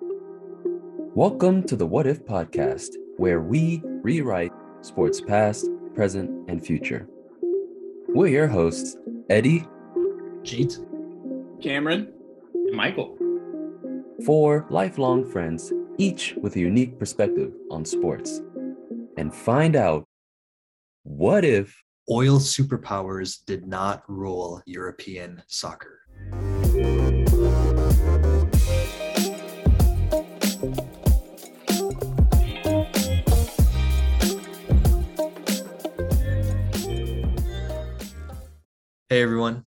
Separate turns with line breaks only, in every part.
Welcome to the What If podcast, where we rewrite sports past, present, and future. We're your hosts, Eddie,
Jeet,
Cameron, and Michael.
four lifelong friends, each with a unique perspective on sports, and find out what if
oil superpowers did not rule European soccer. Hey everyone.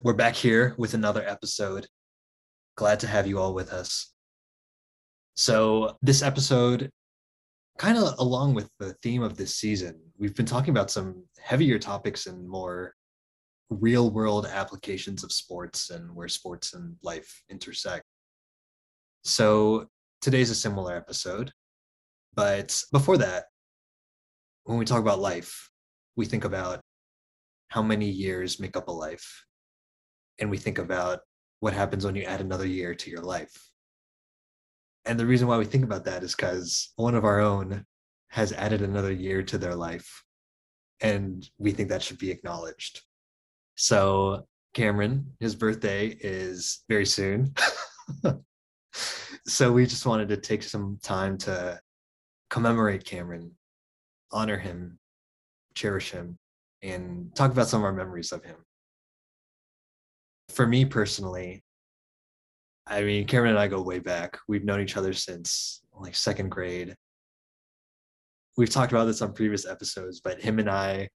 We're back here with another episode. Glad to have you all with us. So, this episode, kind of along with the theme of this season, we've been talking about some heavier topics and more real world applications of sports and where sports and life intersect. So, today's a similar episode. But before that, when we talk about life, we think about how many years make up a life. And we think about what happens when you add another year to your life. And the reason why we think about that is because one of our own has added another year to their life. And we think that should be acknowledged. So, Cameron, his birthday is very soon. so, we just wanted to take some time to commemorate Cameron, honor him, cherish him, and talk about some of our memories of him. For me personally, I mean, Cameron and I go way back. We've known each other since like second grade. We've talked about this on previous episodes, but him and I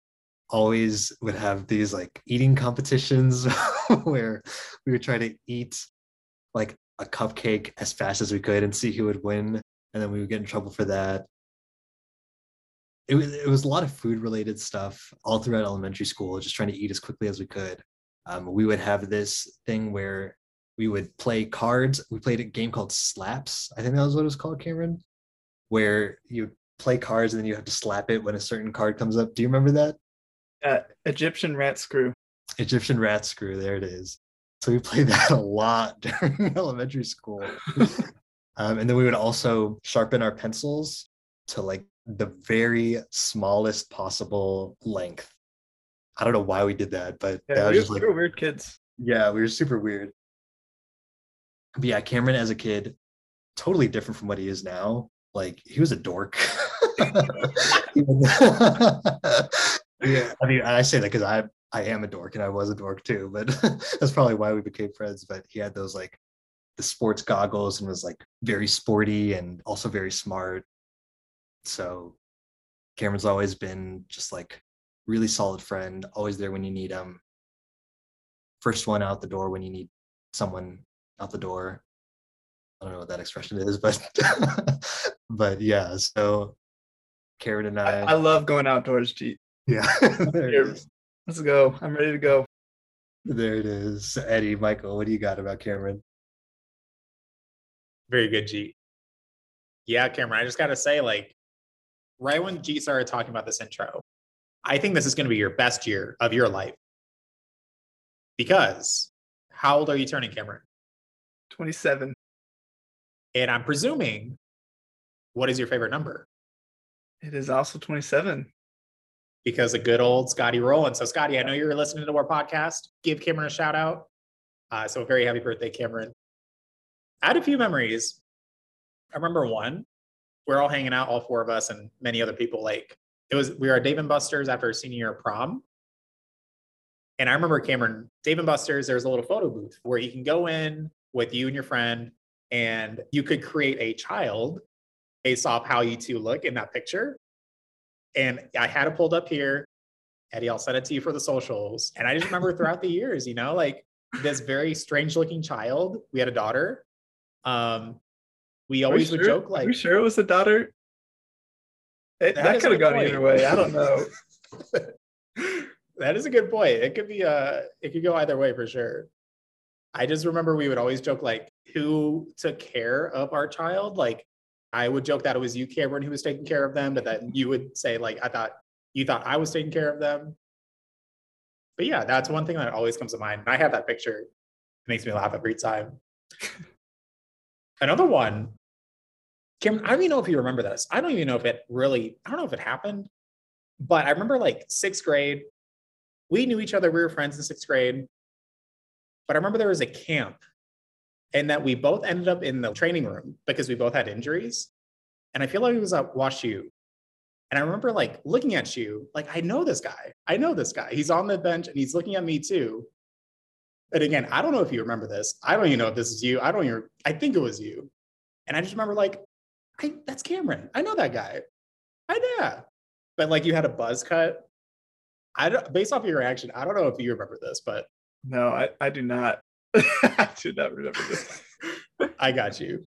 always would have these like eating competitions where we would try to eat like a cupcake as fast as we could and see who would win. And then we would get in trouble for that it was it was a lot of food related stuff all throughout elementary school, just trying to eat as quickly as we could. Um, we would have this thing where we would play cards. We played a game called Slaps. I think that was what it was called, Cameron, where you play cards and then you have to slap it when a certain card comes up. Do you remember that?
Uh, Egyptian rat screw.
Egyptian rat screw. There it is. So we played that a lot during elementary school. um, and then we would also sharpen our pencils to like the very smallest possible length. I don't know why we did that, but
Yeah,
that was
we,
just like,
we were weird kids.
yeah, we were super weird. But yeah, Cameron as a kid, totally different from what he is now. Like he was a dork. yeah, I mean, I say that because I I am a dork and I was a dork too, but that's probably why we became friends. But he had those like the sports goggles and was like very sporty and also very smart. So Cameron's always been just like really solid friend, always there when you need him. First one out the door when you need someone out the door. I don't know what that expression is, but but yeah. So Karen and
I,
I,
I love going outdoors, G.
yeah, there it
Let's go. I'm ready to go.
There it is. Eddie, Michael, what do you got about Cameron?
Very good, G. Yeah, Cameron, I just got to say, like, right when G started talking about this intro, I think this is going to be your best year of your life. Because how old are you turning, Cameron?
27.
And I'm presuming, what is your favorite number?
It is also 27.
Because a good old Scotty Rolen. So, Scotty, I know you're listening to our podcast. Give Cameron a shout out. Uh, so, very happy birthday, Cameron. I had a few memories. I remember one. We're all hanging out, all four of us, and many other people. Like it was, we were at Dave and Buster's after senior year prom. And I remember Cameron, Dave and Buster's, there's a little photo booth where you can go in with you and your friend, and you could create a child based off how you two look in that picture. And I had it pulled up here. Eddie, I'll send it to you for the socials. And I just remember throughout the years, you know, like this very strange looking child. We had a daughter. Um, we
Are
always would
sure?
joke
Are
like
we sure it was a daughter? It,
That
that could have gone
point.
either way. I don't know.
that is a good point. It could be uh it could go either way for sure. I just remember we would always joke like who took care of our child. Like I would joke that it was you, Cameron, who was taking care of them, but then you would say like I thought you thought I was taking care of them. But yeah, that's one thing that always comes to mind. And I have that picture. It makes me laugh every time. Another one. Cameron, I don't even know if you remember this. I don't even know if it really, I don't know if it happened, but I remember like sixth grade. We knew each other. We were friends in sixth grade. But I remember there was a camp and that we both ended up in the training room because we both had injuries. And I feel like it was at WashU. And I remember like looking at you, like, I know this guy. I know this guy. He's on the bench and he's looking at me too. And again, I don't know if you remember this. I don't even know if this is you. I don't even, I think it was you. And I just remember like, I, that's Cameron. I know that guy. I yeah. But like you had a buzz cut. I don't based off of your reaction, I don't know if you remember this, but
No, I, I do not. I do not remember this.
I got you.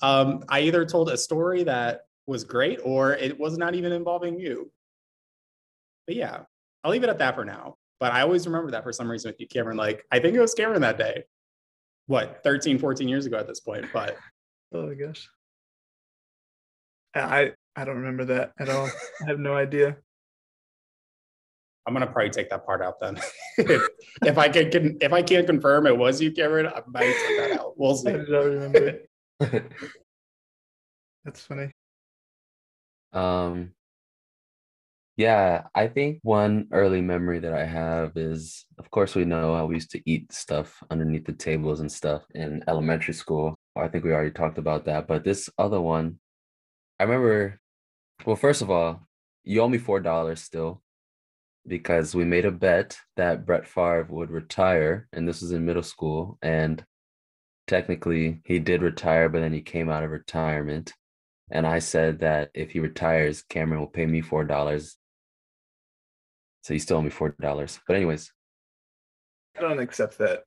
Um, I either told a story that was great or it was not even involving you. But yeah, I'll leave it at that for now. But I always remember that for some reason with you, Cameron. Like, I think it was Cameron that day. What, 13, 14 years ago at this point. But
Oh my gosh. I I don't remember that at all. I have no idea.
I'm gonna probably take that part out then. if, if I can, can if I can't confirm it was you, Cameron, I might take that out. We'll
I
see.
do not remember it. That's funny.
Um, yeah, I think one early memory that I have is, of course, we know how we used to eat stuff underneath the tables and stuff in elementary school. I think we already talked about that, but this other one, I remember, well, first of all, you owe me $4 still because we made a bet that Brett Favre would retire, and this was in middle school, and technically he did retire, but then he came out of retirement. And I said that if he retires, Cameron will pay me four dollars. So he still owe me four dollars. But anyways.
I don't accept that.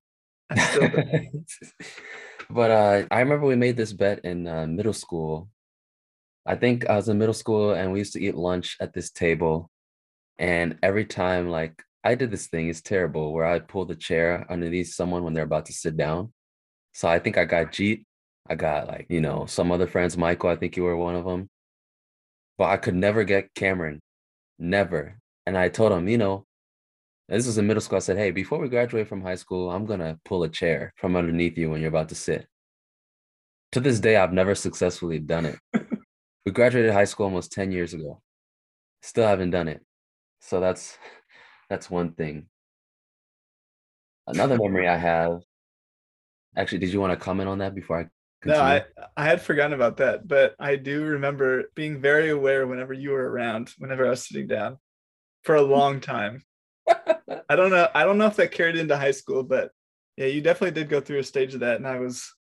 I still don't.
but uh, I remember we made this bet in uh, middle school. I think I was in middle school and we used to eat lunch at this table. And every time, like, I did this thing, it's terrible, where I pull the chair underneath someone when they're about to sit down. So I think I got Jeet. I got like, you know, some other friends, Michael, I think you were one of them. But I could never get Cameron. Never. And I told him, you know, this was in middle school. I said, hey, before we graduate from high school, I'm going to pull a chair from underneath you when you're about to sit. To this day, I've never successfully done it. we graduated high school almost 10 years ago. Still haven't done it. So that's that's one thing. Another memory I have. Actually, did you want to comment on that before I
No. I, I had forgotten about that, but I do remember being very aware whenever you were around, whenever I was sitting down for a long time. I don't know. I don't know if that carried into high school, but yeah, you definitely did go through a stage of that. And I was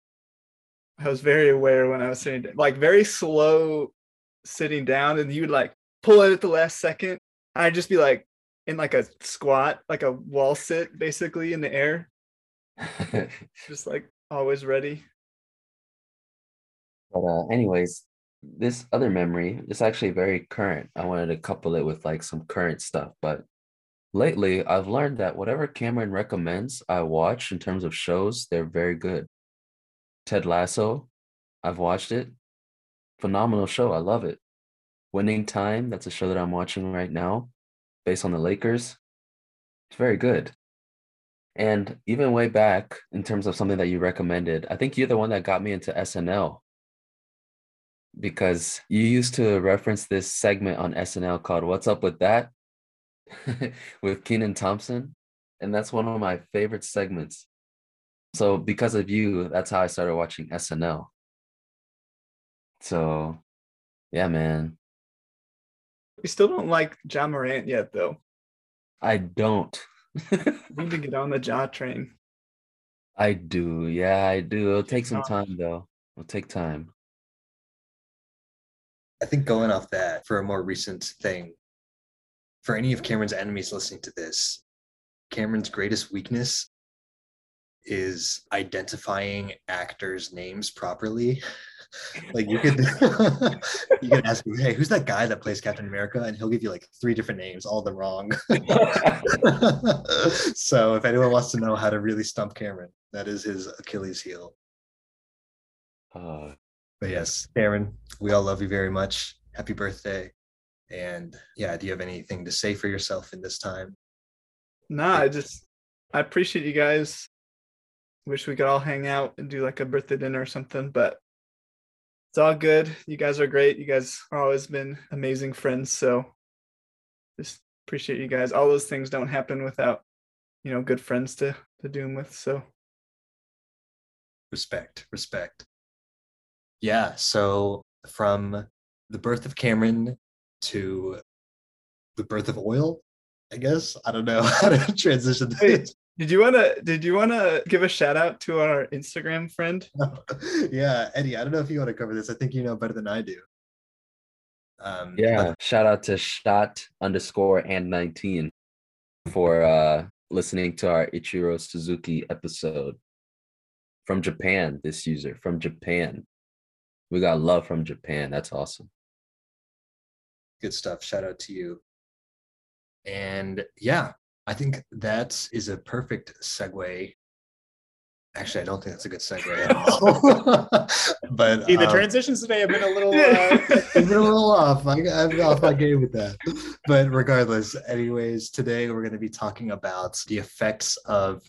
I was very aware when I was sitting like very slow sitting down and you would like pull it at the last second. I'd just be like in like a squat, like a wall sit basically in the air, just like always ready.
But uh, anyways, this other memory is actually very current. I wanted to couple it with like some current stuff, but lately I've learned that whatever Cameron recommends I watch in terms of shows, they're very good. Ted Lasso, I've watched it. Phenomenal show. I love it. Winning Time, that's a show that I'm watching right now, based on the Lakers. It's very good. And even way back in terms of something that you recommended, I think you're the one that got me into SNL because you used to reference this segment on SNL called What's Up with That with Kenan Thompson. And that's one of my favorite segments. So, because of you, that's how I started watching SNL. So, yeah, man,
We still don't like Ja Morant yet, though.
I don't.
We need to get on the Ja train.
I do. Yeah, I do. It'll take some time, though. It'll take time.
I think going off that for a more recent thing, for any of Cameron's enemies listening to this, Cameron's greatest weakness is identifying actors' names properly. like you could you could ask him, hey, who's that guy that plays Captain America? And he'll give you like three different names, all the wrong. so if anyone wants to know how to really stump Cameron, that is his Achilles heel.
Uh,
But yes, Cameron, we all love you very much. Happy birthday. And yeah, do you have anything to say for yourself in this time?
Nah, I just I appreciate you guys wish we could all hang out and do like a birthday dinner or something, but it's all good. You guys are great. You guys are always been amazing friends. So just appreciate you guys. All those things don't happen without, you know, good friends to to do them with. So
respect, respect. Yeah. So from the birth of Cameron to the birth of oil, I guess. I don't know how to transition
this. Did you wanna did you wanna give a shout out to our Instagram friend?
yeah, Eddie, I don't know if you want to cover this. I think you know better than I do.
Um, yeah, but- shout out to shot underscore and 19 for uh listening to our Ichiro Suzuki episode from Japan. This user from Japan. We got love from Japan. That's awesome.
Good stuff. Shout out to you. And yeah, I think that is a perfect segue. Actually, I don't think that's a good segue at all. but
See, the um, transitions today have been a little, uh...
been a little off. I, I'm off my game with that. But regardless, anyways, today we're going to be talking about the effects of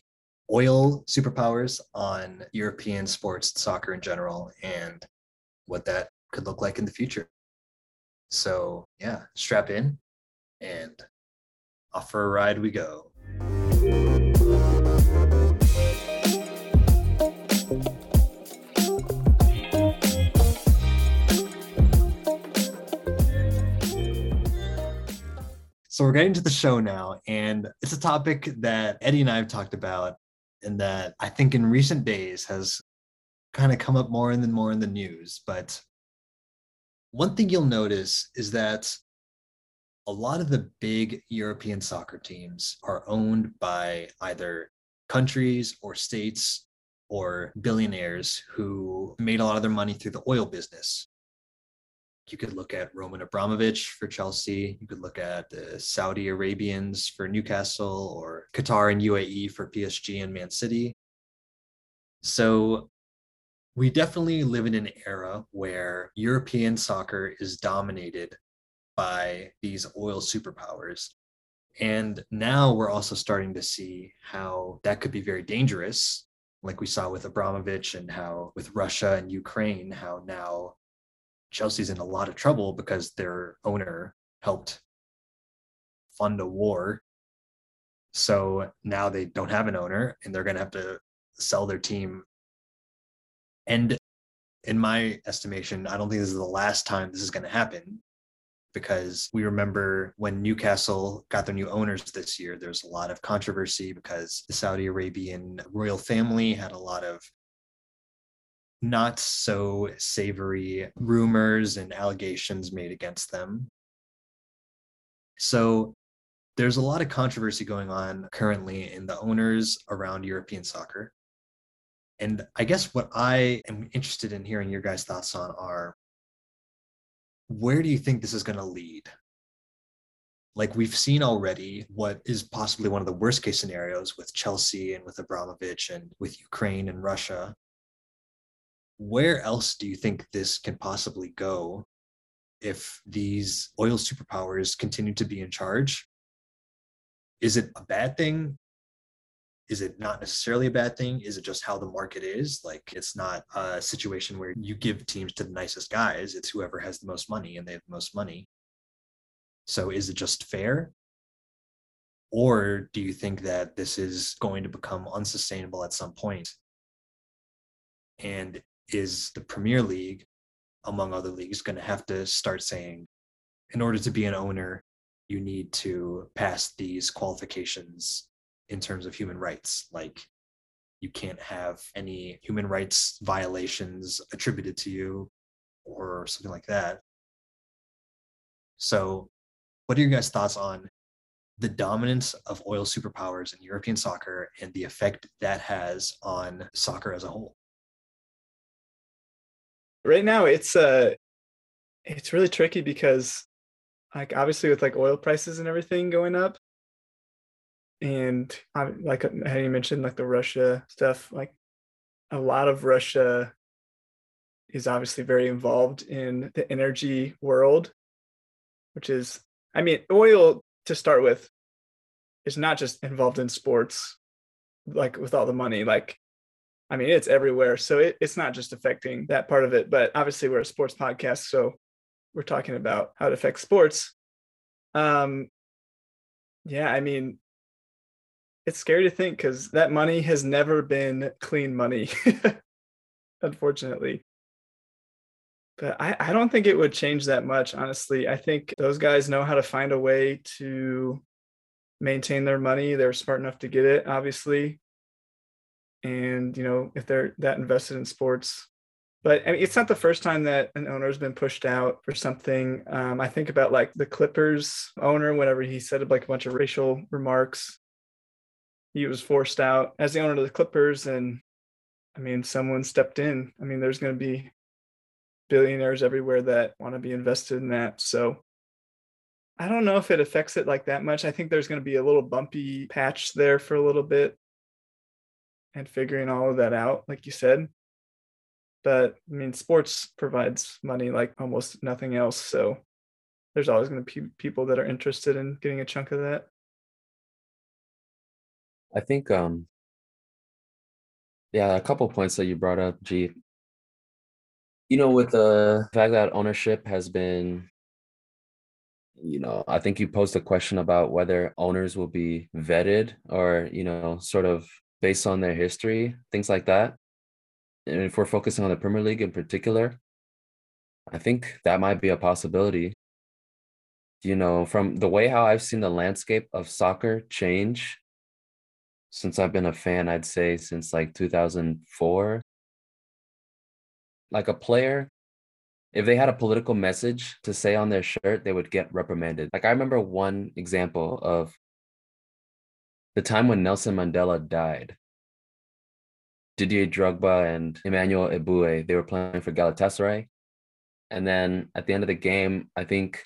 oil superpowers on European sports, soccer in general, and what that could look like in the future. So, yeah, strap in and off for a ride we go. So we're getting to the show now, and it's a topic that Eddie and I have talked about, and that I think in recent days has kind of come up more and then more in the news. But one thing you'll notice is that a lot of the big European soccer teams are owned by either countries or states or billionaires who made a lot of their money through the oil business. You could look at Roman Abramovich for Chelsea. You could look at the Saudi Arabians for Newcastle or Qatar and UAE for PSG and Man City. So we definitely live in an era where European soccer is dominated by these oil superpowers. And now we're also starting to see how that could be very dangerous, like we saw with Abramovich and how with Russia and Ukraine, how now Chelsea's in a lot of trouble because their owner helped fund a war. So now they don't have an owner and they're going to have to sell their team. And in my estimation, I don't think this is the last time this is going to happen because we remember when Newcastle got their new owners this year, there's a lot of controversy because the Saudi Arabian royal family had a lot of not so savory rumors and allegations made against them. So there's a lot of controversy going on currently in the owners around European soccer. And I guess what I am interested in hearing your guys' thoughts on are where do you think this is going to lead? Like we've seen already what is possibly one of the worst case scenarios with Chelsea and with Abramovich and with Ukraine and Russia. Where else do you think this can possibly go if these oil superpowers continue to be in charge? Is it a bad thing? Is it not necessarily a bad thing? Is it just how the market is? Like it's not a situation where you give teams to the nicest guys, it's whoever has the most money and they have the most money. So is it just fair? Or do you think that this is going to become unsustainable at some point? And is the Premier League, among other leagues, going to have to start saying, in order to be an owner, you need to pass these qualifications in terms of human rights. Like you can't have any human rights violations attributed to you or something like that. So, what are your guys' thoughts on the dominance of oil superpowers in European soccer and the effect that has on soccer as a whole?
Right now, it's uh, it's really tricky because, like, obviously with like oil prices and everything going up, and I, like how you mentioned, like the Russia stuff, like a lot of Russia is obviously very involved in the energy world, which is, I mean, oil to start with is not just involved in sports, like with all the money. Like I mean, it's everywhere. So it, it's not just affecting that part of it, but obviously we're a sports podcast. So we're talking about how it affects sports. Um, yeah, I mean, it's scary to think because that money has never been clean money, unfortunately. But I, I don't think it would change that much, honestly. I think those guys know how to find a way to maintain their money. They're smart enough to get it, obviously. And, you know, if they're that invested in sports, but I mean, it's not the first time that an owner has been pushed out for something. Um, I think about like the Clippers owner, whenever he said like a bunch of racial remarks, he was forced out as the owner of the Clippers. And I mean, someone stepped in. I mean, there's going to be billionaires everywhere that want to be invested in that. So I don't know if it affects it like that much. I think there's going to be a little bumpy patch there for a little bit and figuring all of that out, like you said but I mean, sports provides money like almost nothing else. So there's always going to be people that are interested in getting a chunk of that.
I think, um, yeah, a couple points that you brought up, G. You know, with the fact that ownership has been, you know, I think you posed a question about whether owners will be vetted or, you know, sort of based on their history, things like that and if we're focusing on the Premier League in particular, I think that might be a possibility. You know, from the way how I've seen the landscape of soccer change since I've been a fan, I'd say since like 2004. Like a player, if they had a political message to say on their shirt, they would get reprimanded. Like I remember one example of the time when Nelson Mandela died. Didier Drogba and Emmanuel Eboué. They were playing for Galatasaray. And then at the end of the game, I think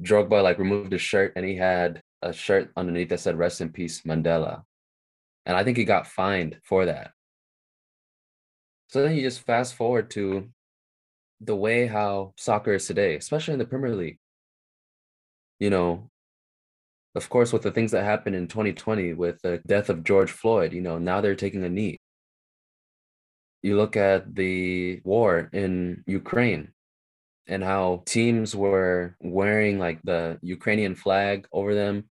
Drogba like removed his shirt and he had a shirt underneath that said "Rest in Peace, Mandela," and I think he got fined for that. So then you just fast forward to the way how soccer is today, especially in the Premier League. You know, of course, with the things that happened in 2020 with the death of George Floyd, you know, now they're taking a knee you look at the war in Ukraine and how teams were wearing like the Ukrainian flag over them.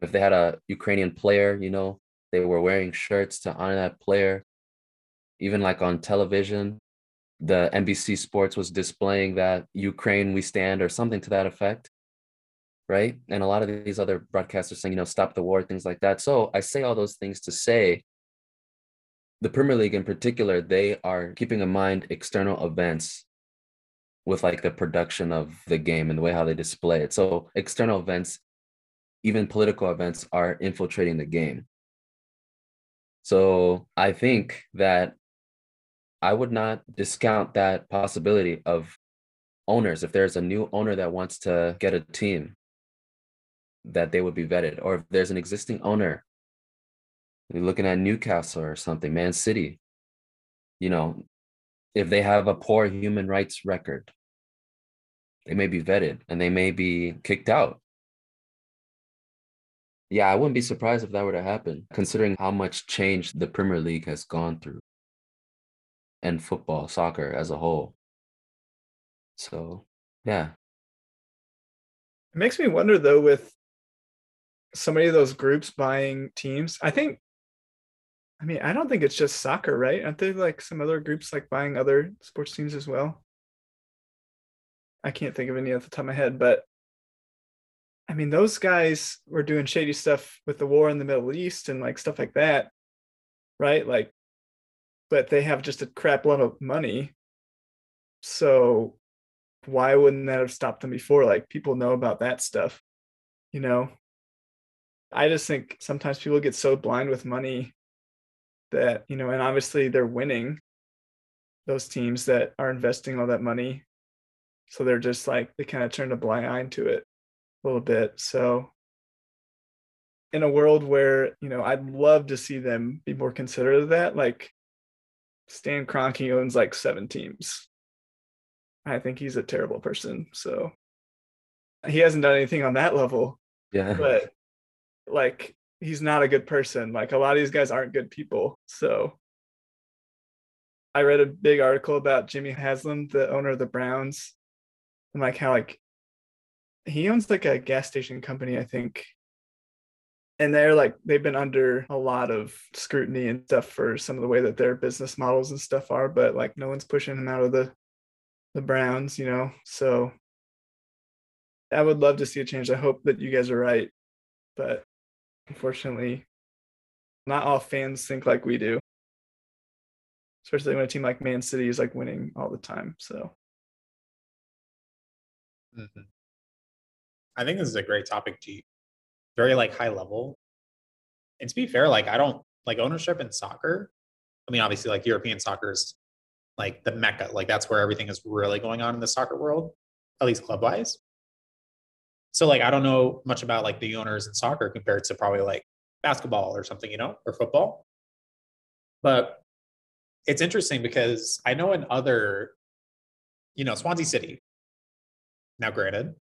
If they had a Ukrainian player, you know, they were wearing shirts to honor that player. Even like on television, the NBC Sports was displaying that Ukraine we stand or something to that effect. Right. And a lot of these other broadcasters saying, you know, stop the war, things like that. So I say all those things to say the Premier League in particular, they are keeping in mind external events with like the production of the game and the way how they display it. So external events, even political events, are infiltrating the game. So I think that I would not discount that possibility of owners. If there's a new owner that wants to get a team, that they would be vetted. Or if there's an existing owner you're looking at Newcastle or something, Man City. You know, if they have a poor human rights record, they may be vetted and they may be kicked out. Yeah, I wouldn't be surprised if that were to happen, considering how much change the Premier League has gone through and football, soccer as a whole. So, yeah.
It makes me wonder though, with so many of those groups buying teams, I think I mean, I don't think it's just soccer, right? Aren't there like some other groups like buying other sports teams as well? I can't think of any off the top of my head, but I mean, those guys were doing shady stuff with the war in the Middle East and like stuff like that, right? Like, but they have just a crap load of money. So why wouldn't that have stopped them before? Like, people know about that stuff, you know? I just think sometimes people get so blind with money that you know and obviously they're winning those teams that are investing all that money so they're just like they kind of turn a blind eye to it little bit so in a world where you know i'd love to see them be more considerate of that like stan Kroenke owns like seven teams i think he's a terrible person so he hasn't done anything on that level
yeah
but like he's not a good person. Like a lot of these guys aren't good people. So I read a big article about Jimmy Haslam, the owner of the Browns, and like how like he owns like a gas station company, I think. And they're like they've been under a lot of scrutiny and stuff for some of the way that their business models and stuff are, but like no one's pushing him out of the the Browns, you know. So I would love to see a change. I hope that you guys are right, but unfortunately, not all fans think like we do. Especially when a team like Man City is like winning all the time. So
Mhm. I think this is a great topic, G. Very like high level. And to be fair, like I don't like ownership in soccer. I mean, obviously, like European soccer is like the mecca. Like that's where everything is really going on in the soccer world, at least club wise. So like I don't know much about like the owners in soccer compared to probably like basketball or something, you know, or football. But it's interesting because I know in other, you know, Swansea City. Now, granted,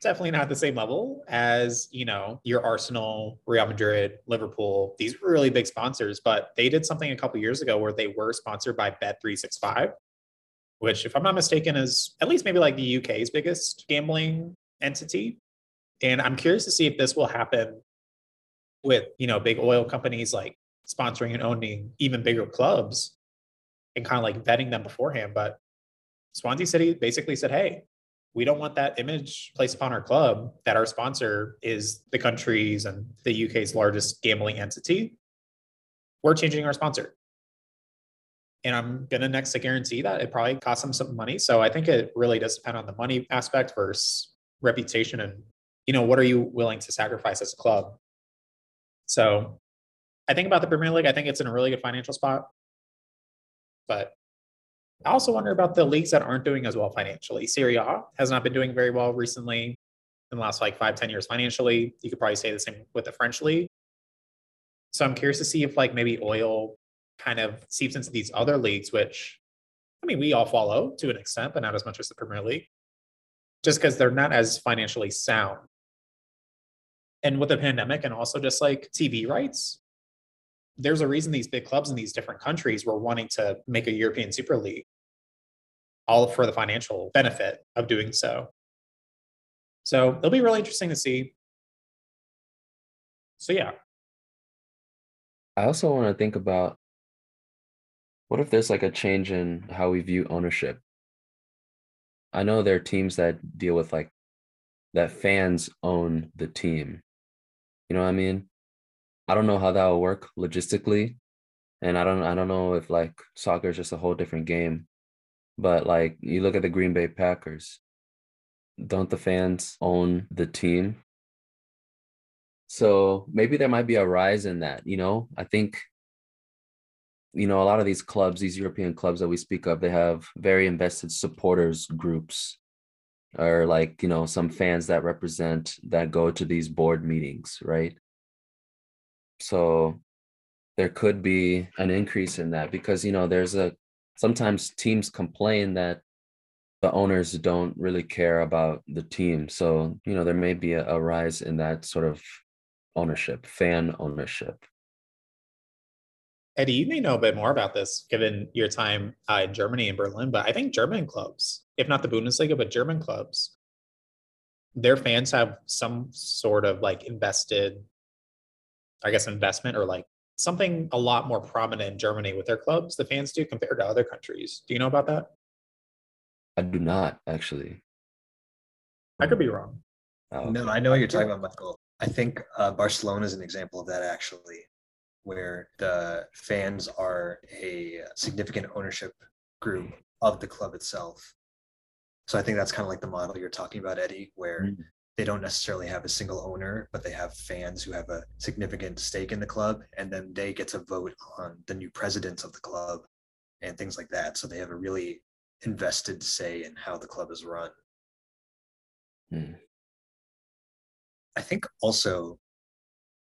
definitely not the same level as you know your Arsenal, Real Madrid, Liverpool. These were really big sponsors, but they did something a couple years ago where they were sponsored by Bet365, which, if I'm not mistaken, is at least maybe like the UK's biggest gambling entity. And I'm curious to see if this will happen with you know big oil companies like sponsoring and owning even bigger clubs and kind of like vetting them beforehand. But Swansea City basically said, hey, we don't want that image placed upon our club that our sponsor is the country's and the UK's largest gambling entity. We're changing our sponsor. And I'm going to next to guarantee that it probably costs them some money. So I think it really does depend on the money aspect versus reputation and, you know, what are you willing to sacrifice as a club? So I think about the Premier League. I think it's in a really good financial spot. But I also wonder about the leagues that aren't doing as well financially. Serie A has not been doing very well recently in the last like five, 10 years financially. You could probably say the same with the French league. So I'm curious to see if like maybe oil kind of seeps into these other leagues, which I mean, we all follow to an extent, but not as much as the Premier League, just because they're not as financially sound. And with the pandemic and also just like TV rights, there's a reason these big clubs in these different countries were wanting to make a European Super League, all for the financial benefit of doing so. So it'll be really interesting to see. So, yeah.
I also want to think about what if there's like a change in how we view ownership? I know there are teams that deal with like that fans own the team. You know what I mean? I don't know how that will work logistically. And I don't I don't know if like soccer is just a whole different game. But like you look at the Green Bay Packers. Don't the fans own the team? So maybe there might be a rise in that, you know? I think you know, a lot of these clubs, these European clubs that we speak of, they have very invested supporters groups or like, you know, some fans that represent that go to these board meetings, right? So there could be an increase in that because, you know, there's a sometimes teams complain that the owners don't really care about the team. So, you know, there may be a, a rise in that sort of ownership, fan ownership.
Eddie, you may know a bit more about this given your time uh, in Germany and Berlin, but I think German clubs, if not the Bundesliga, but German clubs, their fans have some sort of like invested, I guess, investment or like something a lot more prominent in Germany with their clubs, the fans do compared to other countries. Do you know about that?
I do not actually.
I could be wrong.
Oh,
No, I know what you're talking about, Michael. I think uh, Barcelona is an example of that actually, where the fans are a significant ownership group of the club itself. So I think that's kind of like the model you're talking about, Eddie, where
Mm.
They don't necessarily have a single owner, but they have fans who have a significant stake in the club, and then they get to vote on the new presidents of the club and things like that. So they have a really invested say in how the club is run.
Hmm.
I think also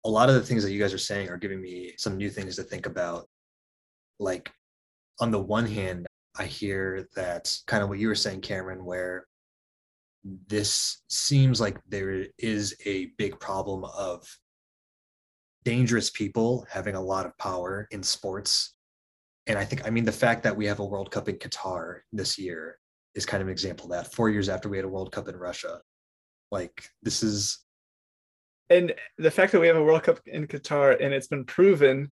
a lot of the things that you guys are saying are giving me some new things to think about. Like, on the one hand, I hear that kind of what you were saying, Cameron, where this seems like there is a big problem of dangerous people having a lot of power in sports. And I think, I mean, the fact that we have a World Cup in Qatar this year is kind of an example of that. Four years after we had a World Cup in Russia, like this is.
And the fact that we have a World Cup in Qatar and it's been proven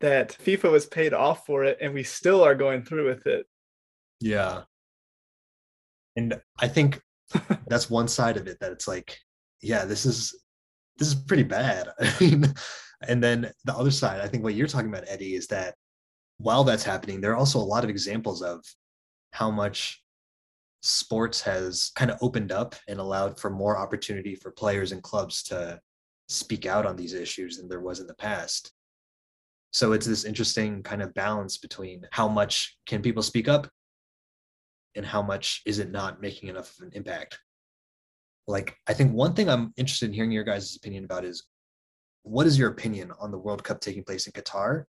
that FIFA was paid off for it and we still are going through with it.
Yeah. And I think that's one side of it that it's like, yeah, this is this is pretty bad. And then the other side, I think what you're talking about, Eddie, is that while that's happening, there are also a lot of examples of how much sports has kind of opened up and allowed for more opportunity for players and clubs to speak out on these issues than there was in the past. So it's this interesting kind of balance between how much can people speak up and how much is it not making enough of an impact. Like, I think one thing I'm interested in hearing your guys' opinion about is what is your opinion on the World Cup taking place in Qatar?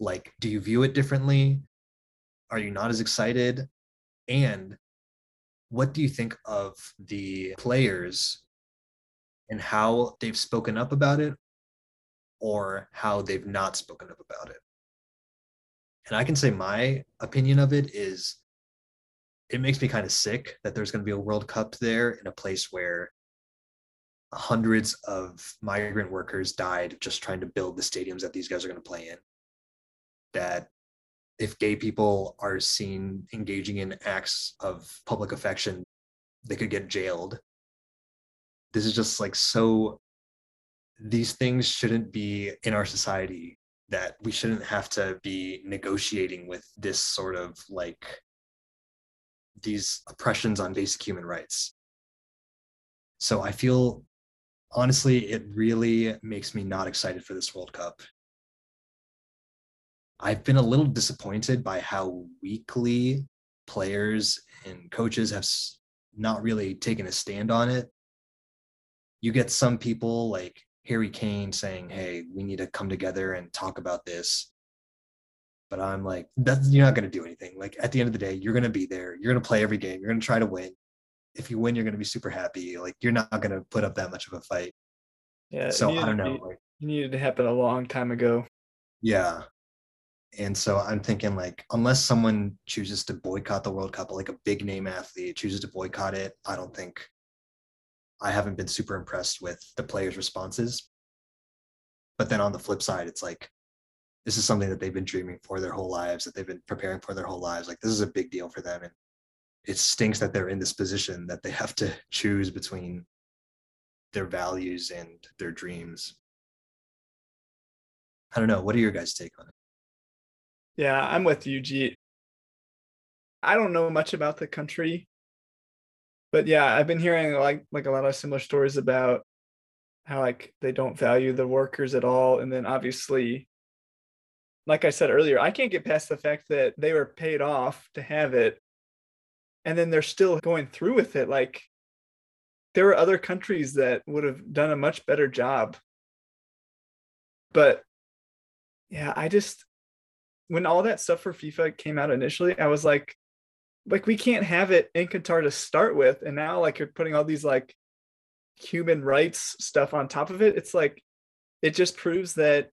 Like, do you view it differently? Are you not as excited? And what do you think of the players and how they've spoken up about it or how they've not spoken up about it. And I can say my opinion of it is it makes me kind of sick that there's going to be a World Cup there in a place where hundreds of migrant workers died just trying to build the stadiums that these guys are going to play in. That if gay people are seen engaging in acts of public affection, they could get jailed. This is just like so these things shouldn't be in our society that we shouldn't have to be negotiating with this sort of like these oppressions on basic human rights. So I feel honestly, it really makes me not excited for this World Cup. I've been a little disappointed by how weakly players and coaches have not really taken a stand on it. You get some people like Harry Kane saying, "Hey, we need to come together and talk about this." But I'm like, that's you're not going to do anything. Like at the end of the day, you're going to be there. You're going to play every game. You're going to try to win. If you win, you're going to be super happy. Like you're not going to put up that much of a fight.
Yeah.
So I don't know.
Be, like, it needed to happen a long time ago.
Yeah. And so I'm thinking like, unless someone chooses to boycott the World Cup, like a big name athlete chooses to boycott it, I don't think I haven't been super impressed with the players' responses. But then on the flip side, it's like this is something that they've been dreaming for their whole lives, that they've been preparing for their whole lives. Like this is a big deal for them. And it stinks that they're in this position that they have to choose between their values and their dreams. I don't know. What are your guys' take on it?
Yeah, I'm with you, G. I don't know much about the country but yeah, I've been hearing like like a lot of similar stories about how like they don't value the workers at all, and then obviously, like I said earlier, I can't get past the fact that they were paid off to have it, and then they're still going through with it. Like there were other countries that would have done a much better job, but yeah, I just when all that stuff for FIFA came out initially, I was like, like we can't have it in Qatar to start with, and now like you're putting all these like human rights stuff on top of it. It's like it just proves that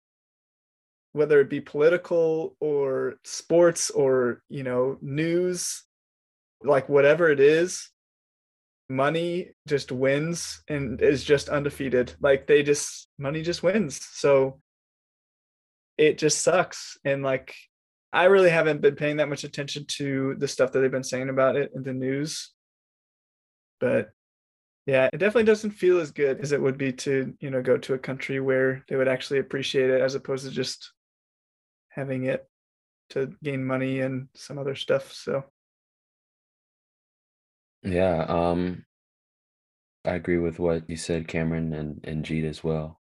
whether it be political or sports or you know news, like whatever it is, money just wins and is just undefeated. Like they just money just wins. So it just sucks. And like I really haven't been paying that much attention to the stuff that they've been saying about it in the news. But yeah, it definitely doesn't feel as good as it would be to, you know, go to a country where they would actually appreciate it as opposed to just having it to gain money and some other stuff. So
yeah, um I agree with what you said, Cameron and, and Jeet as well.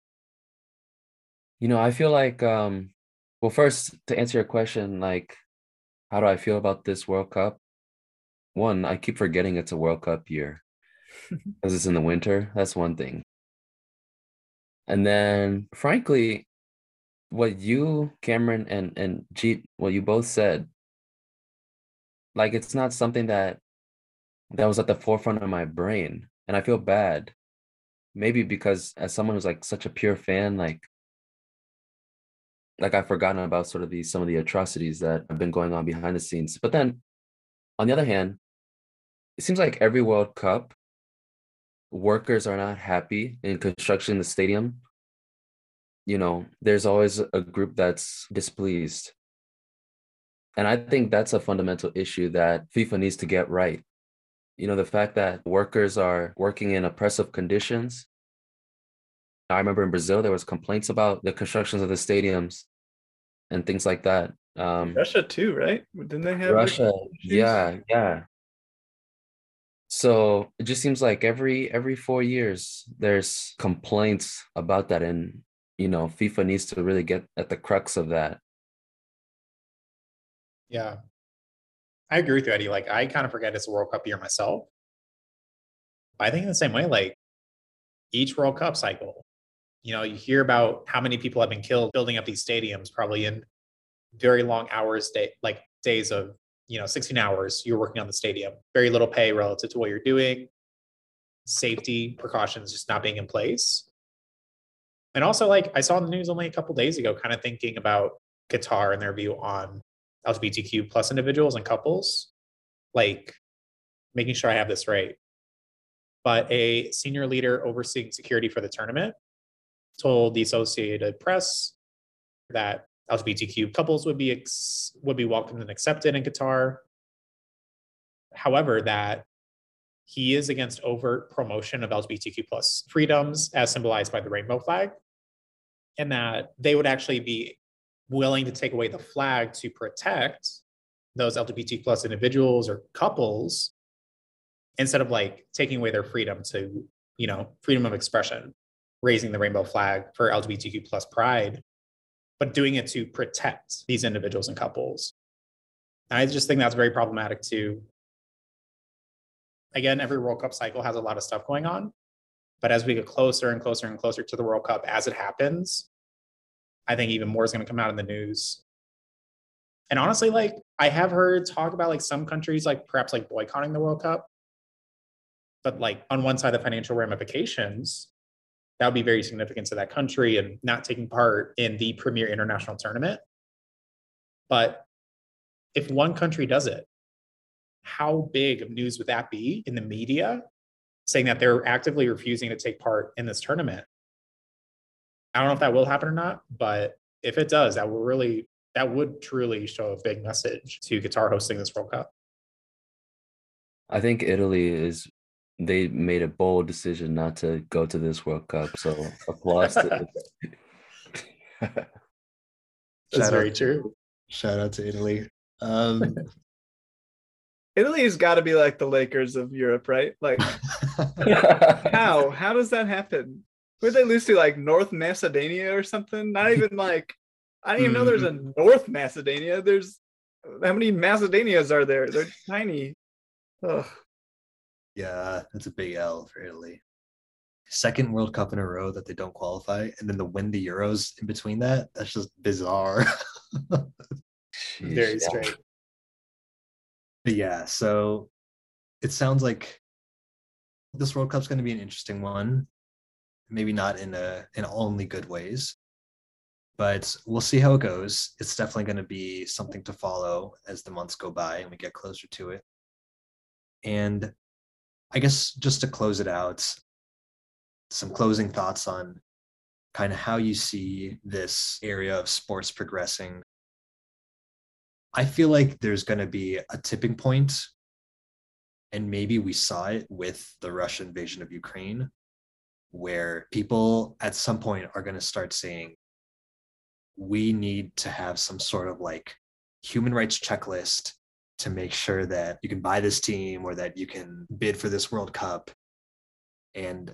You know, I feel like um well, first, to answer your question, like, how do I feel about this World Cup? One, I keep forgetting it's a World Cup year because it's in the winter. That's one thing. And then, frankly, what you, Cameron, and and Jeet, what you both said, like, it's not something that that was at the forefront of my brain, and I feel bad. Maybe because as someone who's like such a pure fan, like like I've forgotten about sort of these some of the atrocities that have been going on behind the scenes. But then on the other hand, it seems like every World Cup, workers are not happy in construction the stadium. You know, there's always a group that's displeased. And I think that's a fundamental issue that FIFA needs to get right. You know, the fact that workers are working in oppressive conditions. I remember in Brazil, there was complaints about the constructions of the stadiums and things like that. Um,
Russia too, right? Didn't they have
Russia, yeah, yeah. So it just seems like every every four years there's complaints about that, and you know FIFA needs to really get at the crux of that.
Yeah, I agree with you, Eddie. Like I kind of forget it's a World Cup year myself. I think in the same way, like each World Cup cycle, you know, you hear about how many people have been killed building up these stadiums, probably in very long hours, day like days of you know 16 hours you're working on the stadium. Very little pay relative to what you're doing. Safety precautions just not being in place. And also, like I saw in the news only a couple days ago, kind of thinking about Qatar and their view on LGBTQ plus individuals and couples, like making sure I have this right. But a senior leader overseeing security for the tournament told the Associated Press that LGBTQ couples would be ex- would be welcomed and accepted in Qatar. However, that he is against overt promotion of LGBTQ plus freedoms as symbolized by the rainbow flag, and that they would actually be willing to take away the flag to protect those LGBT plus individuals or couples instead of like taking away their freedom to, you know, freedom of expression, raising the rainbow flag for LGBTQ plus pride but doing it to protect these individuals and couples. I just think that's very problematic too. Again, every World Cup cycle has a lot of stuff going on. But as we get closer and closer and closer to the World Cup, as it happens, I think even more is going to come out in the news. And honestly, like I have heard talk about like some countries like perhaps like boycotting the World Cup. But like on one side, the financial ramifications that would be very significant to that country and not taking part in the premier international tournament. But if one country does it, how big of news would that be in the media saying that they're actively refusing to take part in this tournament? I don't know if that will happen or not, but if it does, that will really that would truly show a big message to Qatar hosting this World Cup.
I think Italy is they made a bold decision not to go to this World Cup. So applause to
That's very true.
Shout out to Italy. Um,
Italy's got to be like the Lakers of Europe, right? Like, how? How does that happen? Would they lose to like North Macedonia or something? Not even like, I didn't even know there's a mm-hmm. North Macedonia. There's how many Macedonias are there? They're tiny. Ugh.
Yeah, that's a big L for Italy. Second World Cup in a row that they don't qualify, and then to win the Euros in between that, that's just bizarre.
Very strange.
But yeah, so it sounds like this World Cup's going to be an interesting one. Maybe not in a in only good ways, but we'll see how it goes. It's definitely going to be something to follow as the months go by and we get closer to it. And I guess just to close it out, some closing thoughts on kind of how you see this area of sports progressing. I feel like there's going to be a tipping point, and maybe we saw it with the Russian invasion of Ukraine, where people at some point are going to start saying, we need to have some sort of like human rights checklist to make sure that you can buy this team or that you can bid for this World Cup. And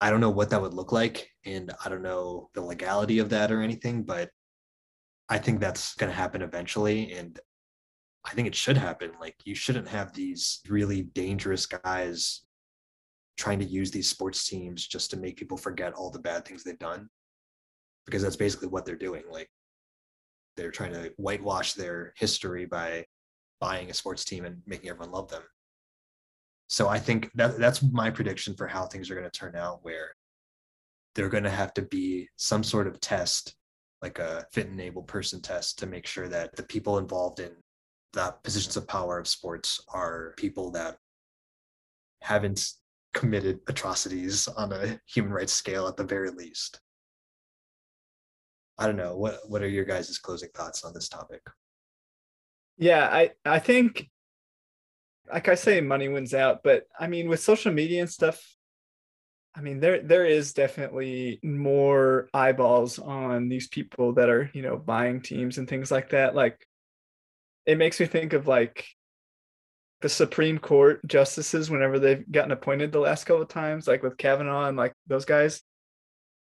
I don't know what that would look like. And I don't know the legality of that or anything, but I think that's going to happen eventually. And I think it should happen. Like, you shouldn't have these really dangerous guys trying to use these sports teams just to make people forget all the bad things they've done because that's basically what they're doing. Like, they're trying to whitewash their history by buying a sports team and making everyone love them. So I think that that's my prediction for how things are going to turn out, where they're going to have to be some sort of test
like a fit and able person test to make sure that the people involved in the positions of power of sports are people that haven't committed atrocities on a human rights scale at the very least. I don't know. What what are your guys' closing thoughts on this topic?
Yeah, I I think like I say money wins out, but I mean with social media and stuff, I mean there there is definitely more eyeballs on these people that are, you know, buying teams and things like that. Like it makes me think of like the Supreme Court justices whenever they've gotten appointed the last couple of times, like with Kavanaugh and like those guys.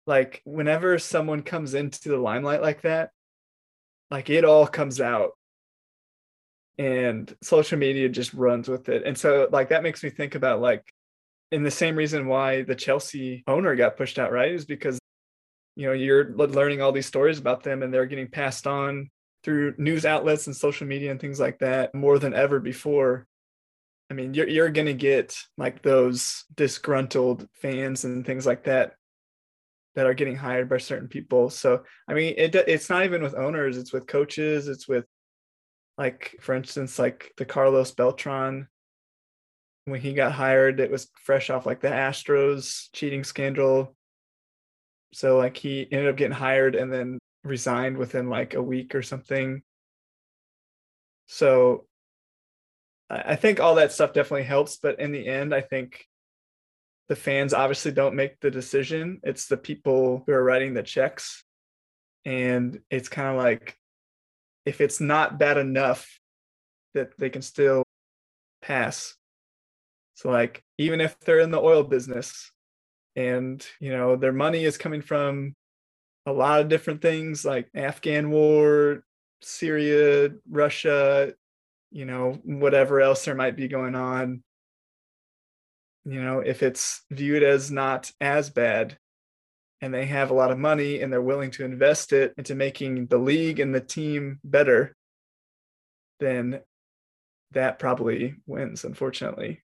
Like whenever someone comes into the limelight like that, like it all comes out and social media just runs with it. And so like that makes me think about like in the same reason why the Chelsea owner got pushed out, right? Is because you know, you're learning all these stories about them and they're getting passed on through news outlets and social media and things like that more than ever before. I mean, you're you're gonna get like those disgruntled fans and things like that that are getting hired by certain people. So I mean, it it's not even with owners; it's with coaches. It's with like, for instance, like the Carlos Beltran when he got hired. It was fresh off like the Astros cheating scandal. So like he ended up getting hired and then resigned within like a week or something. So I think all that stuff definitely helps, but in the end, I think the fans obviously don't make the decision. It's the people who are writing the checks. And it's kind of like if it's not bad enough that they can still pass. So like even if they're in the oil business and you know their money is coming from a lot of different things like Afghan war, Syria, Russia, you know, whatever else there might be going on. You know, if it's viewed as not as bad and they have a lot of money and they're willing to invest it into making the league and the team better, then that probably wins, unfortunately.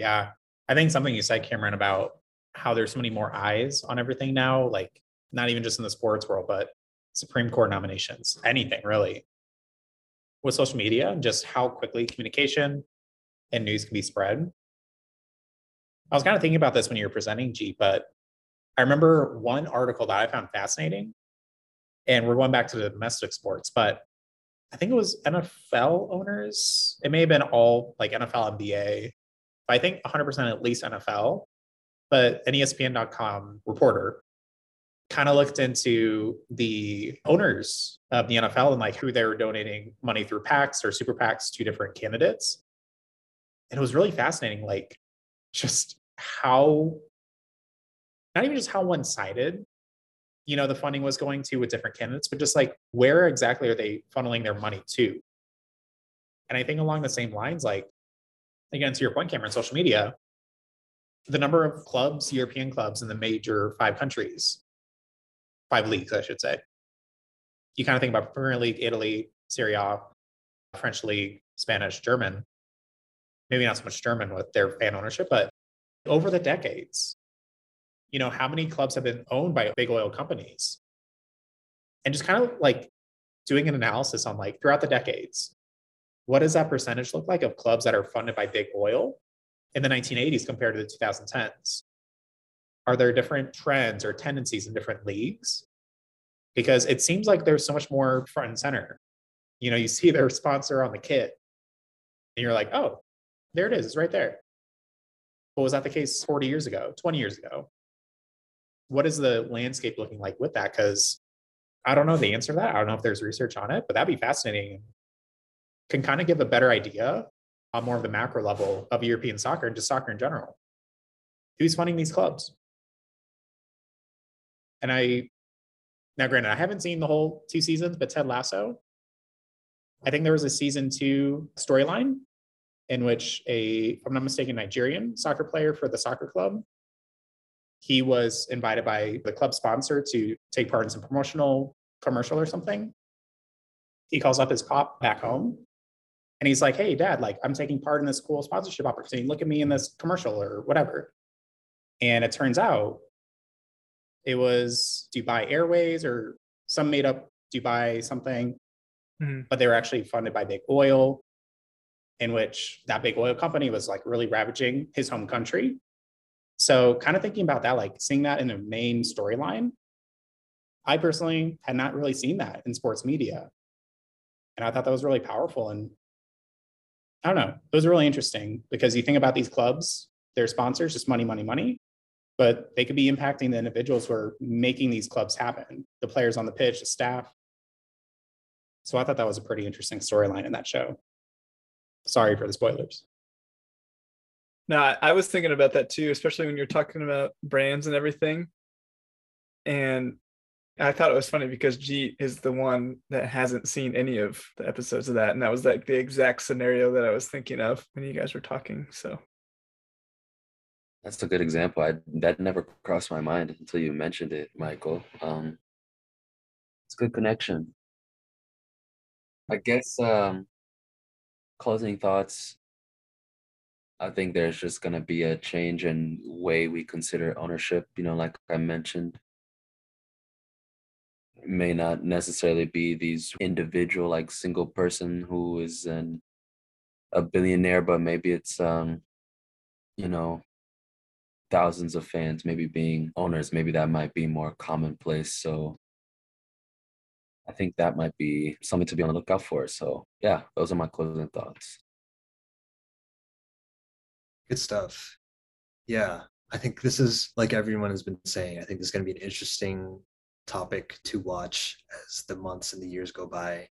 Yeah. I think something you said, Cameron, about how there's so many more eyes on everything now, like not even just in the sports world, but Supreme Court nominations, anything really with social media just how quickly communication and news can be spread. I was kind of thinking about this when you were presenting, G, but I remember one article that I found fascinating. And we're going back to the domestic sports, but I think it was NFL owners. It may have been all like NFL, NBA, I think 100% at least NFL. But an ESPN.com reporter kind of looked into the owners of the NFL and like who they were donating money through PACs or super PACs to different candidates. And it was really fascinating, like just how, not even just how one sided, you know, the funding was going to with different candidates, but just like where exactly are they funneling their money to? And I think along the same lines, like, again, to your point, Cameron, social media, the number of clubs, European clubs in the major five countries five leagues, I should say. You kind of think about Premier League, Italy, Serie A, French League, Spanish, German. Maybe not so much German with their fan ownership, but over the decades, you know, how many clubs have been owned by big oil companies? And just kind of like doing an analysis on like throughout the decades, what does that percentage look like of clubs that are funded by big oil in the 1980s compared to the 2010s? are there different trends or tendencies in different leagues? Because it seems like there's so much more front and center. You know, you see their sponsor on the kit, and you're like, oh, there it is, it's right there. But was that the case 40 years ago, 20 years ago? What is the landscape looking like with that? Because I don't know the answer to that. I don't know if there's research on it, but that'd be fascinating. Can kind of give a better idea on more of the macro level of European soccer and just soccer in general. Who's funding these clubs? And I now granted I haven't seen the whole two seasons, but Ted Lasso, I think there was a season two storyline in which a, if I'm not mistaken, Nigerian soccer player for the soccer club. He was invited by the club sponsor to take part in some promotional commercial or something. He calls up his pop back home and he's like, Hey, dad, like I'm taking part in this cool sponsorship opportunity. Look at me in this commercial or whatever. And it turns out It was Dubai Airways or some made up Dubai something,
Mhm.
but they were actually funded by Big Oil, in which that big oil company was like really ravaging his home country. So, kind of thinking about that, like seeing that in the main storyline, I personally had not really seen that in sports media. And I thought that was really powerful. And I don't know, it was really interesting because you think about these clubs, their sponsors, just money, money, money, but they could be impacting the individuals who are making these clubs happen the players on the pitch, the staff. So I thought that was a pretty interesting storyline in that show. Sorry for the spoilers.
No, I was thinking about that too, especially when you're talking about brands and everything. And I thought it was funny because G is the one that hasn't seen any of the episodes of that. And that was like the exact scenario that I was thinking of when you guys were talking. So
That's a good example. I that never crossed my mind until you mentioned it, Michael. Um, it's a good connection. I guess um, closing thoughts. I think there's just gonna be a change in way we consider ownership. You know, like I mentioned, may not necessarily be these individual, like single person who is an a billionaire, but maybe it's um, you know, thousands of fans maybe being owners maybe that might be more commonplace so i think that might be something to be on the lookout for so yeah those are my closing thoughts
Good stuff. Yeah, I think this is like everyone has been saying. I think this is going to be an interesting topic to watch as the months and the years go by.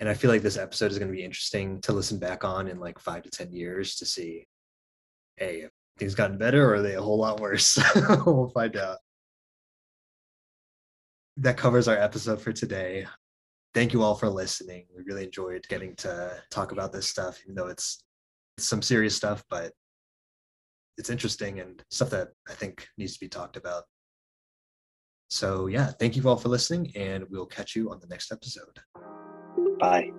And I feel like this episode is going to be interesting to listen back on in like five to 10 years to see, hey, things gotten better or are they a whole lot worse? we'll find out. That covers our episode for today. Thank you all for listening. We really enjoyed getting to talk about this stuff, even though it's it's some serious stuff, but it's interesting and stuff that I think needs to be talked about. So, yeah, thank you all for listening, and we'll catch you on the next episode.
Bye.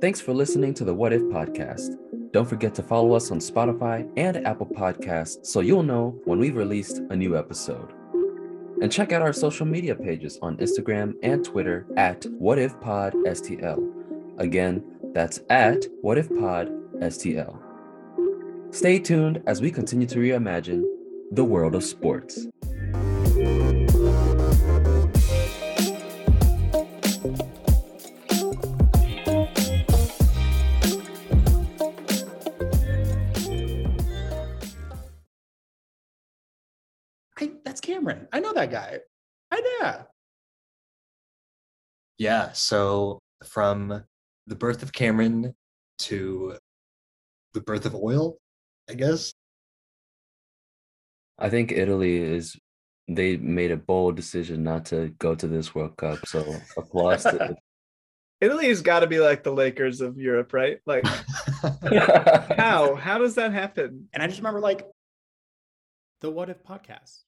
thanks for listening to the what if podcast. Don't forget to follow us on spotify and apple podcasts so you'll know when we've released a new episode. And check out our social media pages on instagram and twitter at what if pod stl again that's at what if pod stl stay tuned as we continue to reimagine the world of sports
that guy. I yeah.
Yeah, so from the birth of Cameron to the birth of oil, I guess.
I think Italy is they made a bold decision not to go to this World Cup. So applause to
Italy's got to be like the Lakers of Europe, right? Like how? How does that happen?
And I just remember like the What If podcast.